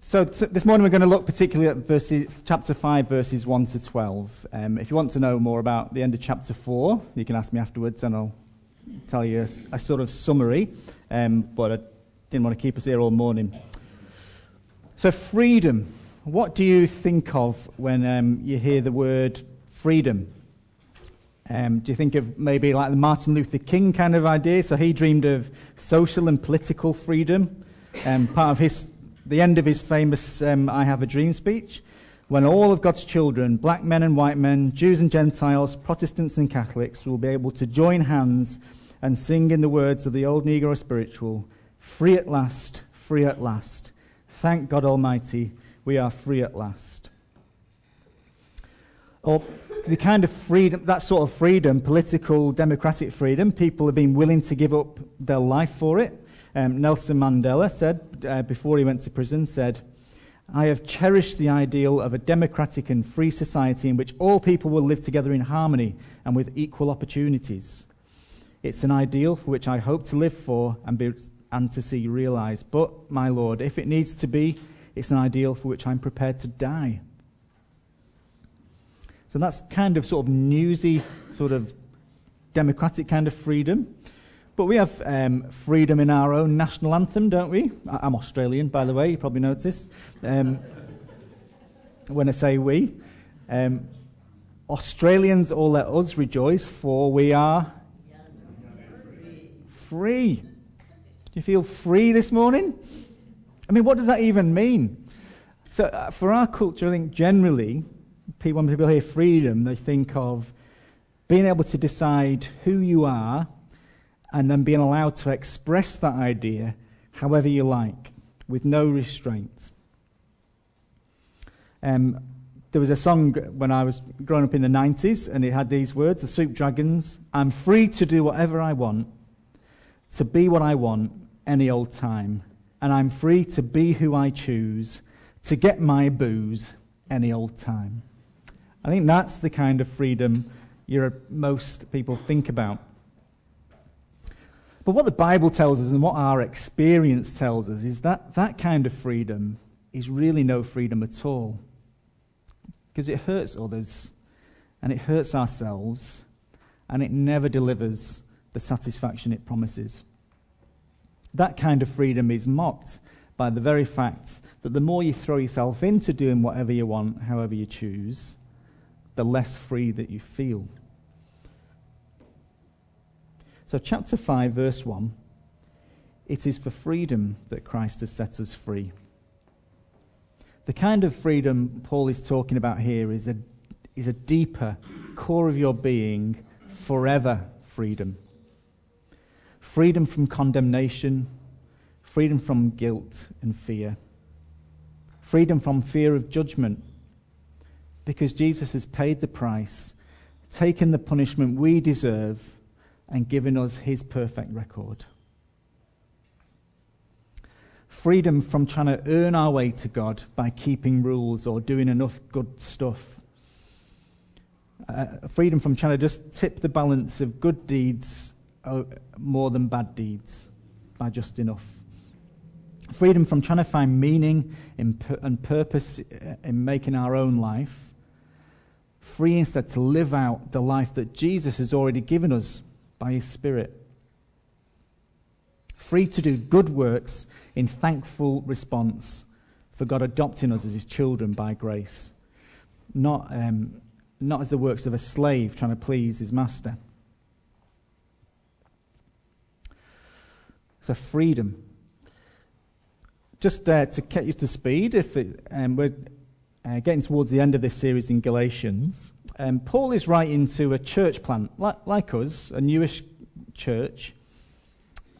so t- this morning we're going to look particularly at verses, chapter 5, verses 1 to 12. Um, if you want to know more about the end of chapter 4, you can ask me afterwards and I'll tell you a, a sort of summary. Um, but I didn't want to keep us here all morning. So, freedom. What do you think of when um, you hear the word freedom? Um, do you think of maybe like the Martin Luther King kind of idea? So he dreamed of social and political freedom. Um, part of his, the end of his famous um, I Have a Dream speech, when all of God's children, black men and white men, Jews and Gentiles, Protestants and Catholics, will be able to join hands and sing in the words of the old Negro spiritual Free at last, free at last. Thank God Almighty, we are free at last. Or the kind of freedom, that sort of freedom, political, democratic freedom, people have been willing to give up their life for it. Um, Nelson Mandela said, uh, before he went to prison, said, I have cherished the ideal of a democratic and free society in which all people will live together in harmony and with equal opportunities. It's an ideal for which I hope to live for and, be, and to see realized. But, my Lord, if it needs to be, it's an ideal for which I'm prepared to die. So that's kind of sort of newsy, sort of democratic kind of freedom. But we have um, freedom in our own national anthem, don't we? I'm Australian, by the way, you probably noticed. Um, when I say we, um, Australians all let us rejoice, for we are free. Do you feel free this morning? I mean, what does that even mean? So, uh, for our culture, I think generally, people, when people hear freedom, they think of being able to decide who you are and then being allowed to express that idea however you like, with no restraint. Um, there was a song when I was growing up in the 90s, and it had these words The Soup Dragons I'm free to do whatever I want, to be what I want any old time, and I'm free to be who I choose, to get my booze any old time. I think that's the kind of freedom most people think about. But what the Bible tells us and what our experience tells us is that that kind of freedom is really no freedom at all. Because it hurts others and it hurts ourselves and it never delivers the satisfaction it promises. That kind of freedom is mocked by the very fact that the more you throw yourself into doing whatever you want, however you choose, the less free that you feel. So, chapter 5, verse 1 it is for freedom that Christ has set us free. The kind of freedom Paul is talking about here is a, is a deeper, core of your being, forever freedom. Freedom from condemnation, freedom from guilt and fear, freedom from fear of judgment, because Jesus has paid the price, taken the punishment we deserve and given us his perfect record. Freedom from trying to earn our way to God by keeping rules or doing enough good stuff. Uh, freedom from trying to just tip the balance of good deeds uh, more than bad deeds by just enough. Freedom from trying to find meaning in, and purpose uh, in making our own life. Free instead to live out the life that Jesus has already given us by His Spirit. Free to do good works in thankful response for God adopting us as His children by grace, not, um, not as the works of a slave trying to please his master. So, freedom. Just uh, to get you to speed, if it, um, we're uh, getting towards the end of this series in Galatians, um, Paul is writing to a church plant, like, like us, a newish church.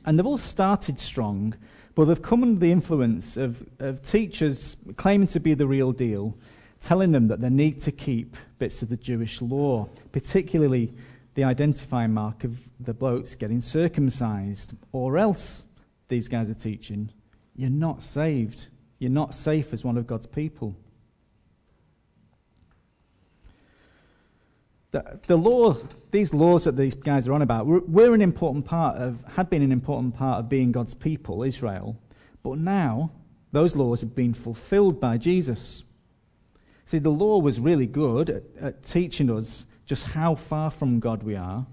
And they've all started strong, but they've come under the influence of, of teachers claiming to be the real deal, telling them that they need to keep bits of the Jewish law, particularly the identifying mark of the blokes getting circumcised, or else, these guys are teaching, you're not saved. You're not safe as one of God's people. The, the law, these laws that these guys are on about, were, were an important part of, had been an important part of being God's people, Israel. But now those laws have been fulfilled by Jesus. See, the law was really good at, at teaching us just how far from God we are.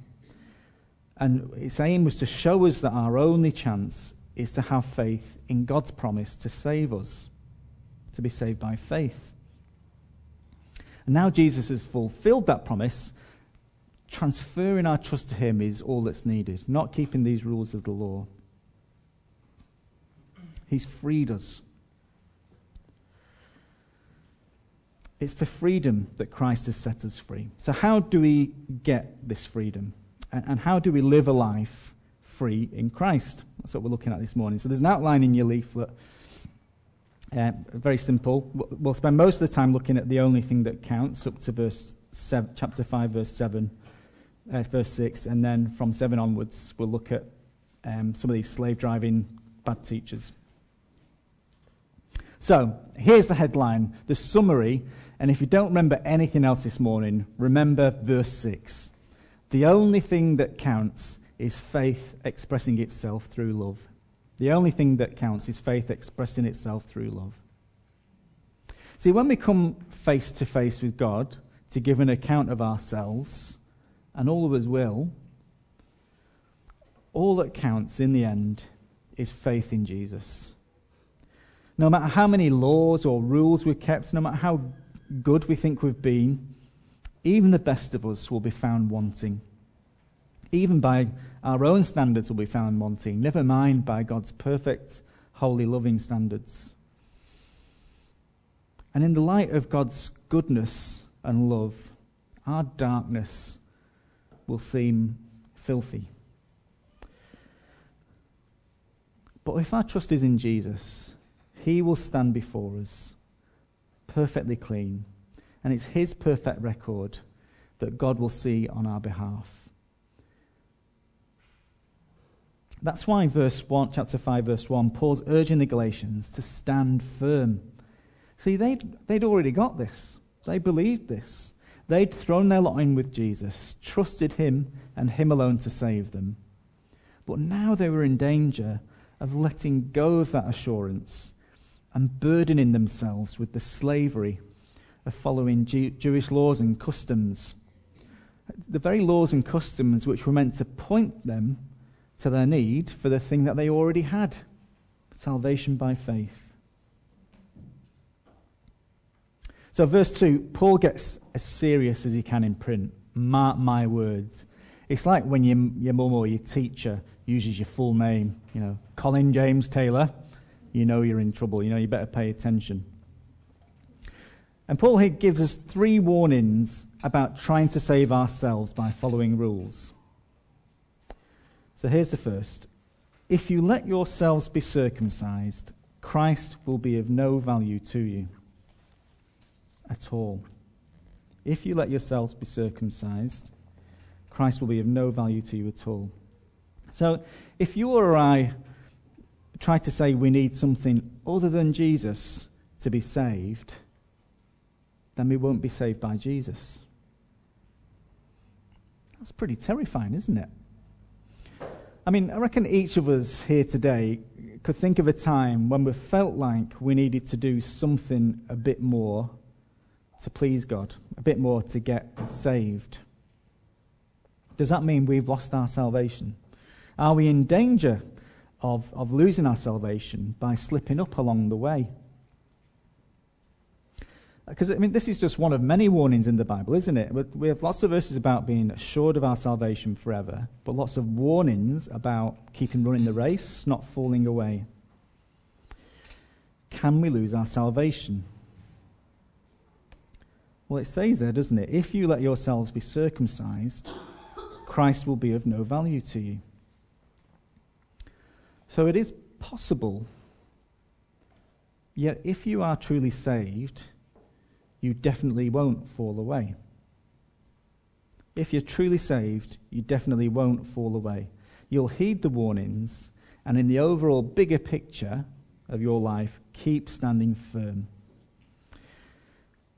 And its aim was to show us that our only chance is to have faith in God's promise to save us, to be saved by faith. And now Jesus has fulfilled that promise. Transferring our trust to Him is all that's needed, not keeping these rules of the law. He's freed us. It's for freedom that Christ has set us free. So, how do we get this freedom? And how do we live a life free in Christ? That's what we're looking at this morning. So, there's an outline in your leaflet. Uh, very simple. We'll spend most of the time looking at the only thing that counts up to verse seven, chapter 5, verse 7, uh, verse 6, and then from 7 onwards, we'll look at um, some of these slave driving bad teachers. So, here's the headline, the summary and if you don't remember anything else this morning, remember verse 6. The only thing that counts is faith expressing itself through love. The only thing that counts is faith expressing itself through love. See, when we come face to face with God to give an account of ourselves, and all of us will, all that counts in the end is faith in Jesus. No matter how many laws or rules we've kept, no matter how good we think we've been, even the best of us will be found wanting. Even by our own standards will be found wanting, never mind by God's perfect, holy, loving standards. And in the light of God's goodness and love, our darkness will seem filthy. But if our trust is in Jesus, He will stand before us perfectly clean. And it's His perfect record that God will see on our behalf. That's why verse 1, chapter 5, verse 1, Paul's urging the Galatians to stand firm. See, they'd, they'd already got this. They believed this. They'd thrown their lot in with Jesus, trusted him and him alone to save them. But now they were in danger of letting go of that assurance and burdening themselves with the slavery of following Jew- Jewish laws and customs. The very laws and customs which were meant to point them to their need for the thing that they already had salvation by faith. So, verse 2, Paul gets as serious as he can in print. Mark my words. It's like when your, your mum or your teacher uses your full name, you know, Colin James Taylor you know you're in trouble. You know you better pay attention. And Paul here gives us three warnings about trying to save ourselves by following rules. So here's the first If you let yourselves be circumcised, Christ will be of no value to you at all. If you let yourselves be circumcised, Christ will be of no value to you at all. So if you or I try to say we need something other than Jesus to be saved, then we won't be saved by Jesus. That's pretty terrifying, isn't it? I mean, I reckon each of us here today could think of a time when we felt like we needed to do something a bit more to please God, a bit more to get saved. Does that mean we've lost our salvation? Are we in danger of, of losing our salvation by slipping up along the way. Because, I mean, this is just one of many warnings in the Bible, isn't it? We have lots of verses about being assured of our salvation forever, but lots of warnings about keeping running the race, not falling away. Can we lose our salvation? Well, it says there, doesn't it? If you let yourselves be circumcised, Christ will be of no value to you. So it is possible. Yet, if you are truly saved, you definitely won't fall away. If you're truly saved, you definitely won't fall away. You'll heed the warnings, and in the overall bigger picture of your life, keep standing firm.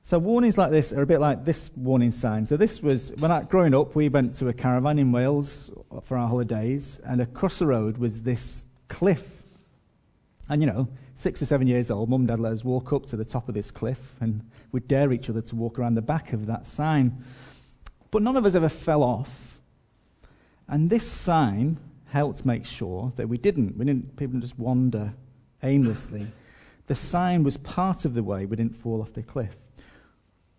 So warnings like this are a bit like this warning sign. So this was when I growing up, we went to a caravan in Wales for our holidays, and across the road was this cliff. And, you know, six or seven years old, mum and dad let us walk up to the top of this cliff and we'd dare each other to walk around the back of that sign. But none of us ever fell off. And this sign helped make sure that we didn't. We didn't, people didn't just wander aimlessly. The sign was part of the way we didn't fall off the cliff.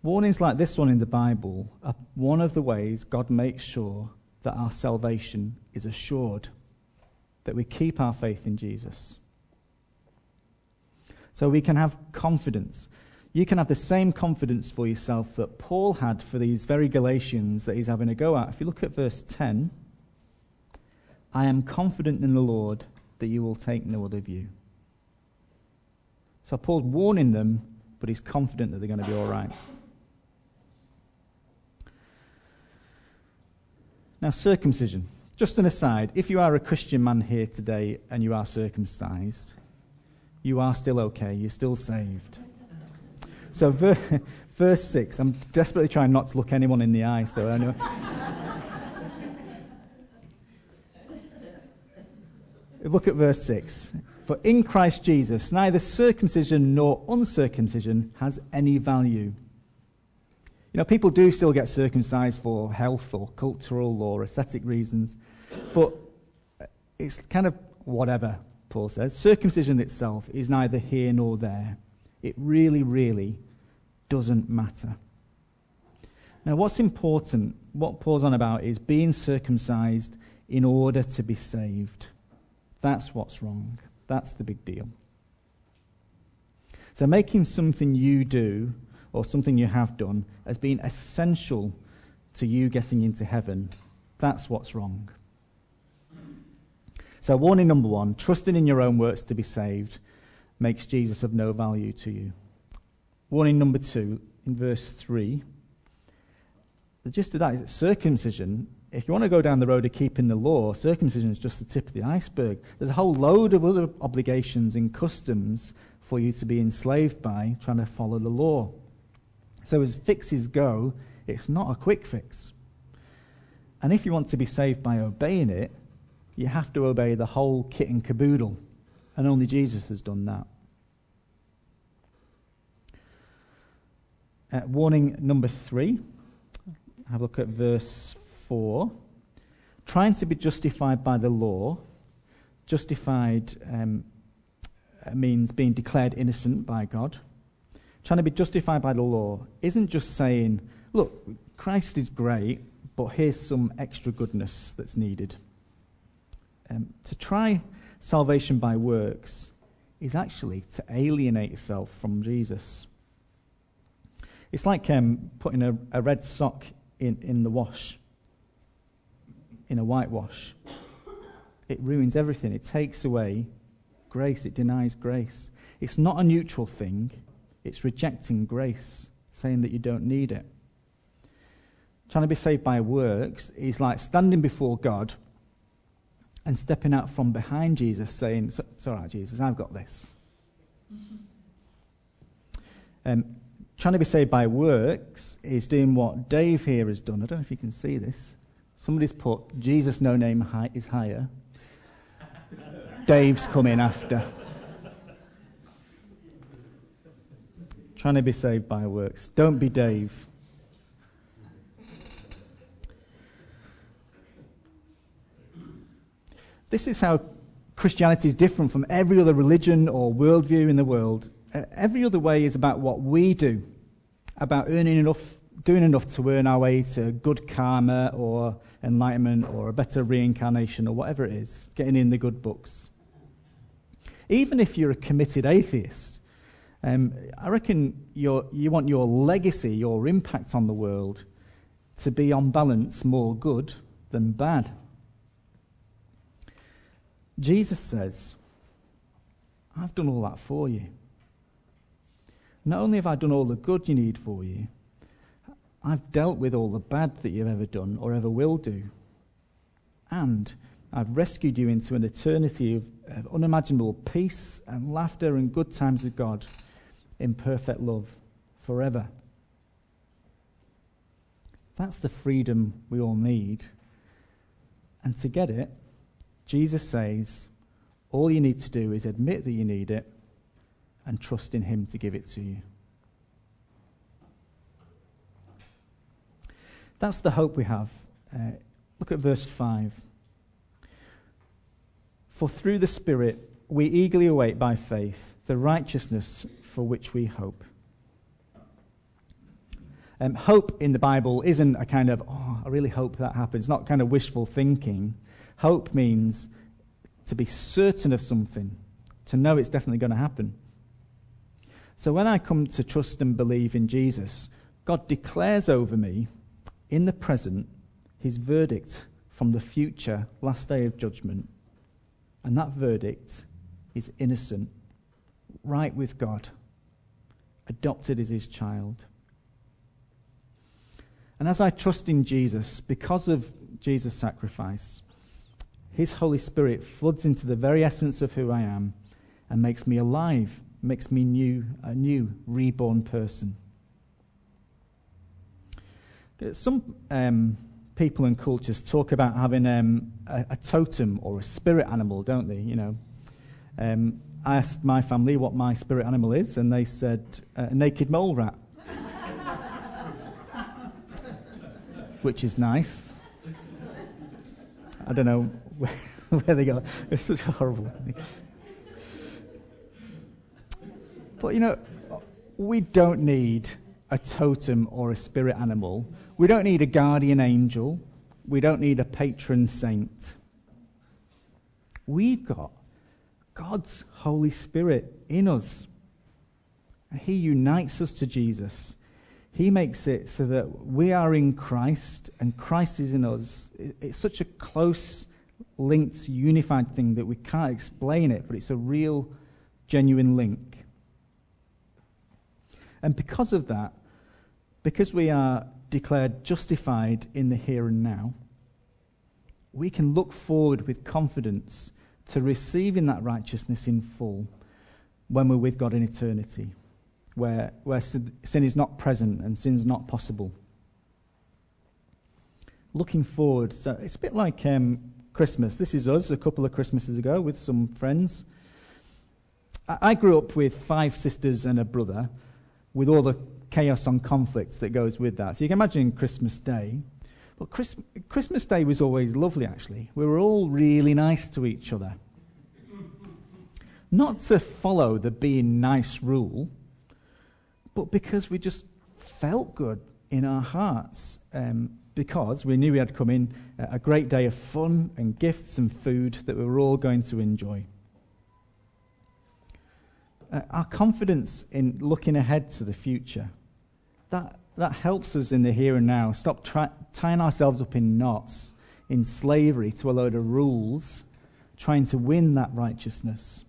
Warnings like this one in the Bible are one of the ways God makes sure that our salvation is assured, that we keep our faith in Jesus. So we can have confidence. You can have the same confidence for yourself that Paul had for these very Galatians that he's having a go at. If you look at verse 10, I am confident in the Lord that you will take no of view. So Paul's warning them, but he's confident that they're going to be all right. Now, circumcision. Just an aside, if you are a Christian man here today and you are circumcised, you are still okay. You're still saved. So, ver- verse 6, I'm desperately trying not to look anyone in the eye, so anyway. look at verse 6. For in Christ Jesus, neither circumcision nor uncircumcision has any value. You know, people do still get circumcised for health or cultural or aesthetic reasons, but it's kind of whatever, Paul says. Circumcision itself is neither here nor there. It really, really doesn't matter. Now, what's important, what Paul's on about, is being circumcised in order to be saved. That's what's wrong. That's the big deal. So, making something you do or something you have done as being essential to you getting into heaven, that's what's wrong. So, warning number one trusting in your own works to be saved makes Jesus of no value to you. Warning number two, in verse 3, the gist of that is that circumcision if you want to go down the road of keeping the law, circumcision is just the tip of the iceberg. There's a whole load of other obligations and customs for you to be enslaved by trying to follow the law. So, as fixes go, it's not a quick fix. And if you want to be saved by obeying it, you have to obey the whole kit and caboodle. And only Jesus has done that. Uh, warning number three. Have a look at verse 4, trying to be justified by the law, justified um, means being declared innocent by God. Trying to be justified by the law isn't just saying, look, Christ is great, but here's some extra goodness that's needed. Um, to try salvation by works is actually to alienate yourself from Jesus. It's like um, putting a, a, red sock in, in the wash in a whitewash. It ruins everything. It takes away grace. It denies grace. It's not a neutral thing, it's rejecting grace, saying that you don't need it. Trying to be saved by works is like standing before God and stepping out from behind Jesus, saying, right, Jesus, I've got this. Um, trying to be saved by works is doing what Dave here has done. I don't know if you can see this. Somebody's put, Jesus, no name high, is higher. Dave's coming after. Trying to be saved by works. Don't be Dave. This is how Christianity is different from every other religion or worldview in the world. Every other way is about what we do, about earning enough doing enough to earn our way to good karma or enlightenment or a better reincarnation or whatever it is, getting in the good books. Even if you're a committed atheist, um, I reckon you want your legacy, your impact on the world, to be on balance more good than bad. Jesus says, I've done all that for you. Not only have I done all the good you need for you, I've dealt with all the bad that you've ever done or ever will do. And I've rescued you into an eternity of, of, unimaginable peace and laughter and good times with God in perfect love forever. That's the freedom we all need. And to get it, Jesus says, All you need to do is admit that you need it and trust in Him to give it to you. That's the hope we have. Uh, look at verse 5. For through the Spirit we eagerly await by faith the righteousness for which we hope. Um, hope in the Bible isn't a kind of, oh, I really hope that happens. Not kind of wishful thinking. Hope means to be certain of something, to know it's definitely going to happen. So when I come to trust and believe in Jesus, God declares over me in the present his verdict from the future last day of judgment. And that verdict is innocent, right with God, adopted as his child. And as I trust in Jesus, because of Jesus' sacrifice, his Holy Spirit floods into the very essence of who I am and makes me alive, makes me new, a new, reborn person. Some um, people and cultures talk about having um, a, a, totem or a spirit animal, don't they? You know, um, I asked my family what my spirit animal is, and they said uh, a naked mole rat, which is nice. I don't know where, where they go. It's such a horrible thing. But you know, we don't need a totem or a spirit animal. We don't need a guardian angel. We don't need a patron saint. We've got God's Holy Spirit in us. He unites us to Jesus. He makes it so that we are in Christ and Christ is in us. It's such a close, linked, unified thing that we can't explain it, but it's a real, genuine link. And because of that, because we are declared justified in the here and now, we can look forward with confidence to receiving that righteousness in full when we're with God in eternity, where, where sin is not present and sin's not possible. Looking forward, so it's a bit like um, Christmas. This is us a couple of Christmases ago with some friends. I, I grew up with five sisters and a brother, with all the chaos and conflicts that goes with that. So you can imagine Christmas Day. But Chris, Christmas Day was always lovely, actually. We were all really nice to each other. Not to follow the being nice rule, but because we just felt good in our hearts. Um, because we knew we had come in a great day of fun and gifts and food that we were all going to enjoy. Uh, our confidence in looking ahead to the future that, that helps us in the here and now. Stop try, tying ourselves up in knots, in slavery to a load of rules, trying to win that righteousness.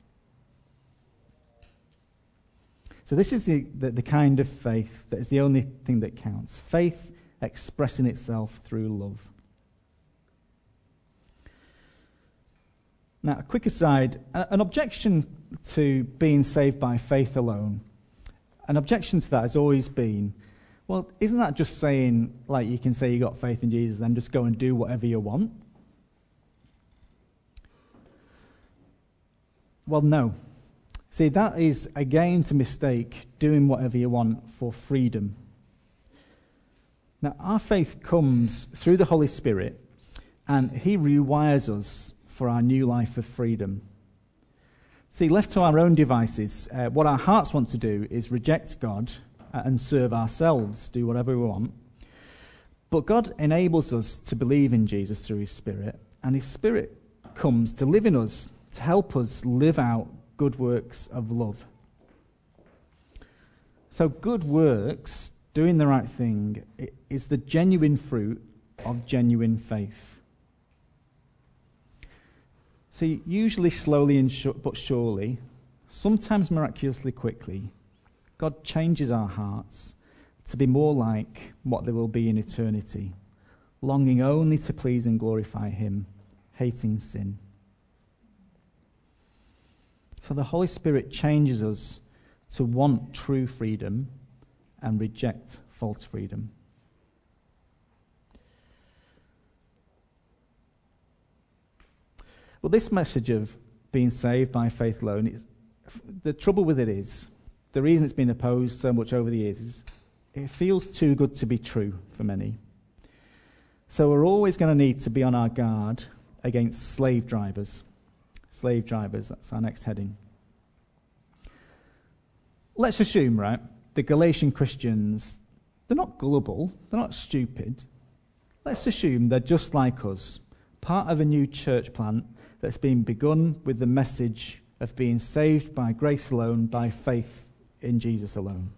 So, this is the, the, the kind of faith that is the only thing that counts faith expressing itself through love. Now, a quick aside an objection to being saved by faith alone, an objection to that has always been well, isn't that just saying, like, you can say you got faith in Jesus, then just go and do whatever you want? Well, no. See, that is again to mistake doing whatever you want for freedom. Now, our faith comes through the Holy Spirit, and He rewires us for our new life of freedom. See, left to our own devices, uh, what our hearts want to do is reject God and serve ourselves, do whatever we want. But God enables us to believe in Jesus through His Spirit, and His Spirit comes to live in us, to help us live out good works of love. So, good works, doing the right thing, is the genuine fruit of genuine faith. See, usually slowly and sh- but surely, sometimes miraculously quickly, God changes our hearts to be more like what they will be in eternity, longing only to please and glorify Him, hating sin. So the Holy Spirit changes us to want true freedom and reject false freedom. Well, this message of being saved by faith alone. It's, the trouble with it is, the reason it's been opposed so much over the years is it feels too good to be true for many. So we're always going to need to be on our guard against slave drivers. Slave drivers, that's our next heading. Let's assume, right, the Galatian Christians, they're not gullible, they're not stupid. Let's assume they're just like us, part of a new church plant that's been begun with the message of being saved by grace alone, by faith in Jesus alone.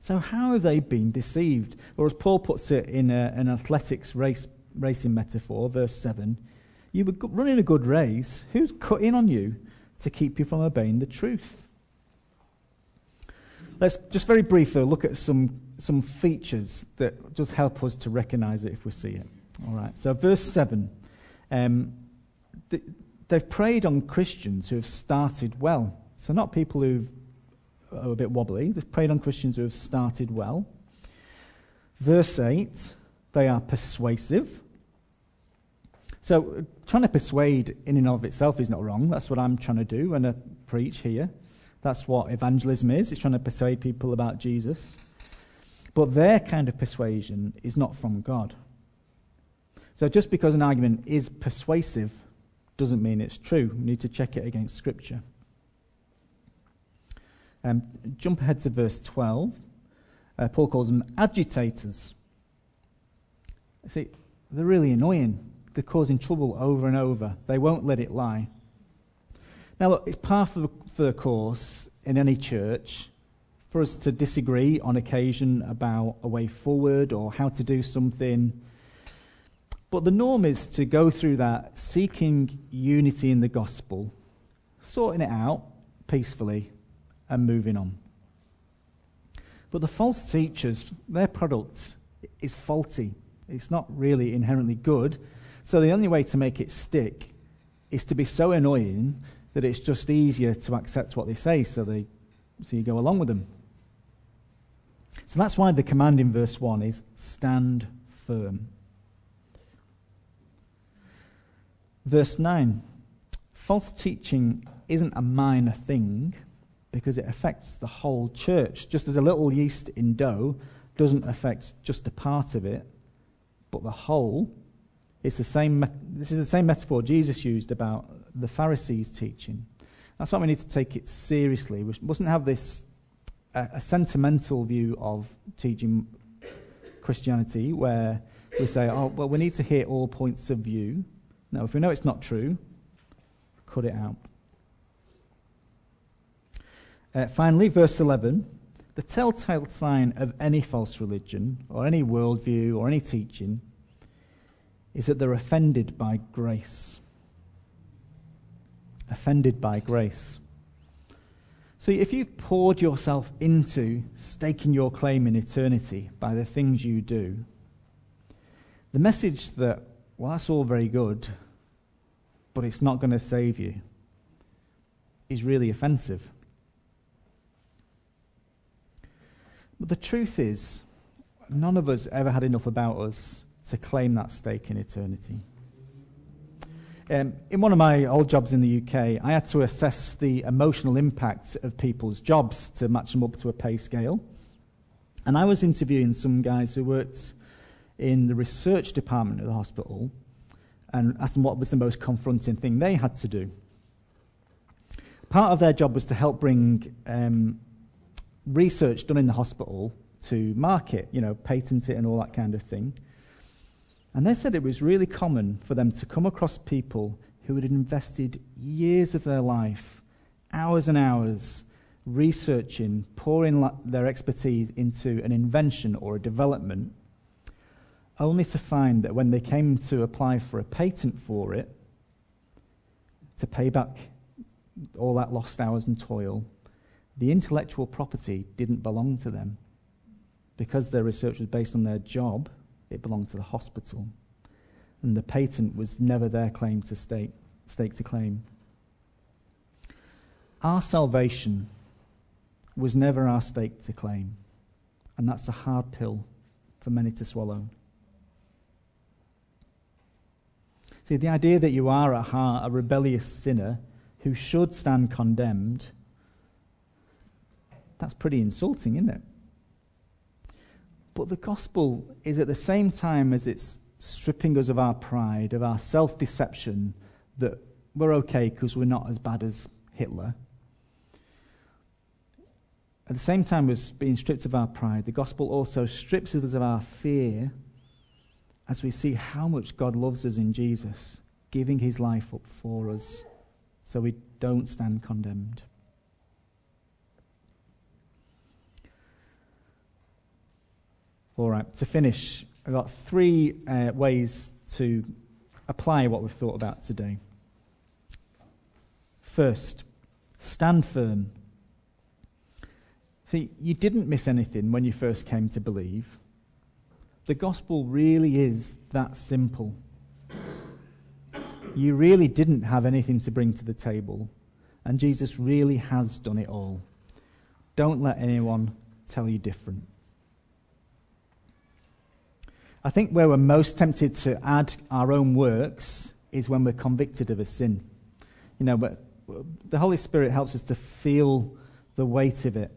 So, how have they been deceived? Or, as Paul puts it in a, an athletics race, racing metaphor, verse 7, you were running a good race. Who's cutting on you to keep you from obeying the truth? Let's just very briefly look at some, some features that just help us to recognize it if we see it. All right, so verse 7. Um, they've preyed on Christians who have started well. So, not people who've are a bit wobbly. They've preyed on Christians who have started well. Verse 8, they are persuasive. So, trying to persuade in and of itself is not wrong. That's what I'm trying to do when I preach here. That's what evangelism is. It's trying to persuade people about Jesus. But their kind of persuasion is not from God. So, just because an argument is persuasive doesn't mean it's true. We need to check it against Scripture. Um, jump ahead to verse 12. Uh, Paul calls them agitators. See, they're really annoying. They're causing trouble over and over. They won't let it lie. Now, look, it's part of the course in any church for us to disagree on occasion about a way forward or how to do something. But the norm is to go through that seeking unity in the gospel, sorting it out peacefully, and moving on. But the false teachers, their product is faulty. It's not really inherently good. So the only way to make it stick is to be so annoying that it's just easier to accept what they say, so, they, so you go along with them. So that's why the command in verse 1 is stand firm. Verse 9 false teaching isn't a minor thing because it affects the whole church. Just as a little yeast in dough doesn't affect just a part of it, but the whole. It's the same, this is the same metaphor Jesus used about the Pharisees' teaching. That's why we need to take it seriously. We mustn't have this a, sentimental view of teaching Christianity where we say, oh, well, we need to hear all points of view. No, if we know it's not true, cut it out. Uh, finally, verse 11 the telltale sign of any false religion, or any worldview, or any teaching is that they're offended by grace. Offended by grace. So, if you've poured yourself into staking your claim in eternity by the things you do, the message that, well, that's all very good, but it's not going to save you, is really offensive. But the truth is, none of us ever had enough about us to claim that stake in eternity. Um, in one of my old jobs in the UK, I had to assess the emotional impact of people's jobs to match them up to a pay scale. And I was interviewing some guys who worked in the research department of the hospital and asked them what was the most confronting thing they had to do. Part of their job was to help bring um, research done in the hospital to market, you know, patent it and all that kind of thing. And they said it was really common for them to come across people who had invested years of their life, hours and hours, researching, pouring their expertise into an invention or a development, only to find that when they came to apply for a patent for it, to pay back all that lost hours and toil, the intellectual property didn't belong to them. Because their research was based on their job, it belonged to the hospital. And the patent was never their claim to stake, stake to claim. Our salvation was never our stake to claim. And that's a hard pill for many to swallow. See, the idea that you are at heart a rebellious sinner who should stand condemned, that's pretty insulting, isn't it? But the gospel is at the same time as it's stripping us of our pride, of our self deception, that we're okay because we're not as bad as Hitler. At the same time as being stripped of our pride, the gospel also strips us of our fear as we see how much God loves us in Jesus, giving his life up for us so we don't stand condemned. All right, to finish, I've got three uh, ways to apply what we've thought about today. First, stand firm. See, you didn't miss anything when you first came to believe. The gospel really is that simple. You really didn't have anything to bring to the table, and Jesus really has done it all. Don't let anyone tell you different. I think where we're most tempted to add our own works is when we're convicted of a sin. You know, but the Holy Spirit helps us to feel the weight of it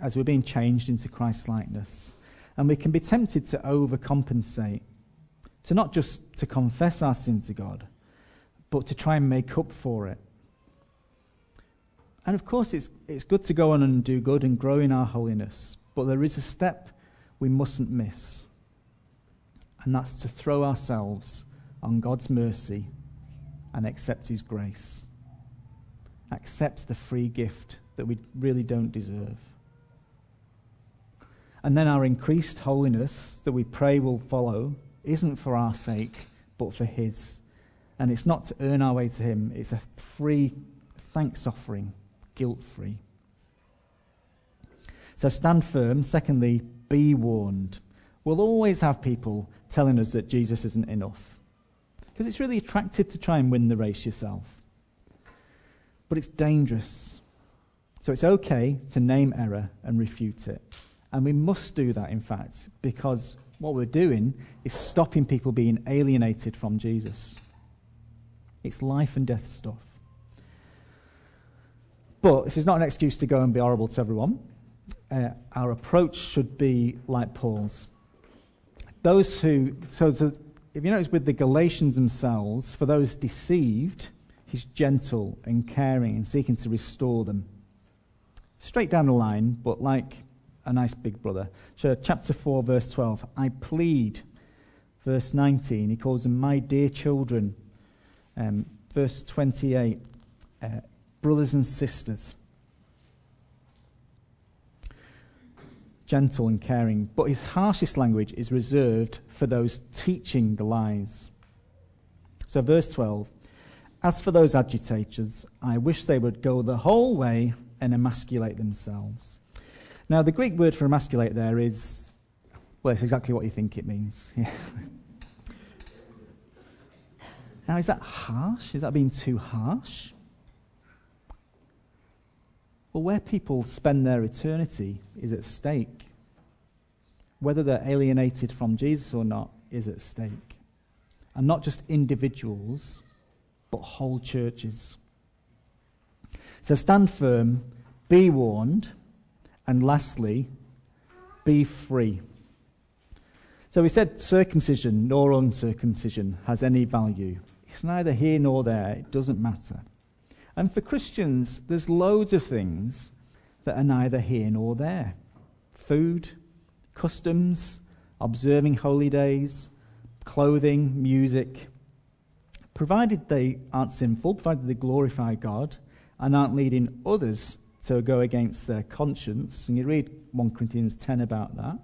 as we're being changed into Christ's likeness. And we can be tempted to overcompensate, to not just to confess our sin to God, but to try and make up for it. And of course, it's, it's good to go on and do good and grow in our holiness, but there is a step we mustn't miss and that's to throw ourselves on God's mercy and accept His grace. Accept the free gift that we really don't deserve. And then our increased holiness that we pray will follow isn't for our sake, but for His. And it's not to earn our way to Him, it's a free thanks offering, guilt free. So stand firm. Secondly, be warned. We'll always have people telling us that Jesus isn't enough. Because it's really attractive to try and win the race yourself. But it's dangerous. So it's okay to name error and refute it. And we must do that, in fact, because what we're doing is stopping people being alienated from Jesus. It's life and death stuff. But this is not an excuse to go and be horrible to everyone. Uh, our approach should be like Paul's those who, so, so if you notice with the Galatians themselves, for those deceived, he's gentle and caring and seeking to restore them. Straight down the line, but like a nice big brother. So, chapter 4, verse 12. I plead. Verse 19, he calls them my dear children. Um, verse 28, uh, brothers and sisters. Gentle and caring, but his harshest language is reserved for those teaching the lies. So, verse 12 As for those agitators, I wish they would go the whole way and emasculate themselves. Now, the Greek word for emasculate there is, well, it's exactly what you think it means. now, is that harsh? Is that being too harsh? Well, where people spend their eternity is at stake. Whether they're alienated from Jesus or not is at stake. And not just individuals, but whole churches. So stand firm, be warned, and lastly, be free. So we said circumcision nor uncircumcision has any value. It's neither here nor there, it doesn't matter. And for Christians, there's loads of things that are neither here nor there food, customs, observing holy days, clothing, music. Provided they aren't sinful, provided they glorify God and aren't leading others to go against their conscience, and you read 1 Corinthians 10 about that.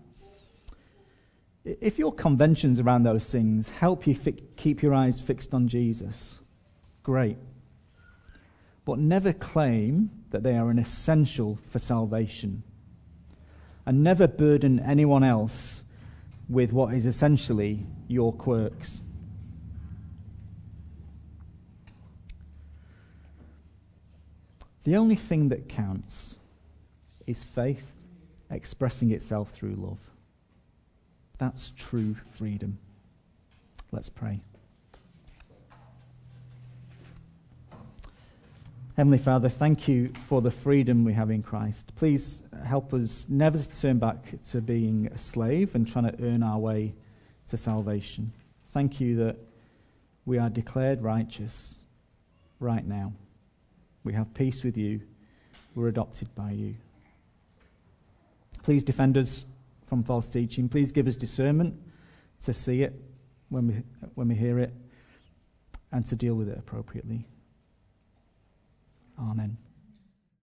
If your conventions around those things help you fi- keep your eyes fixed on Jesus, great but never claim that they are an essential for salvation. And never burden anyone else with what is essentially your quirks. The only thing that counts is faith expressing itself through love. That's true freedom. Let's pray. Heavenly Father, thank you for the freedom we have in Christ. Please help us never to turn back to being a slave and trying to earn our way to salvation. Thank you that we are declared righteous right now. We have peace with you. We're adopted by you. Please defend us from false teaching. Please give us discernment to see it when we, when we hear it and to deal with it appropriately. Amen.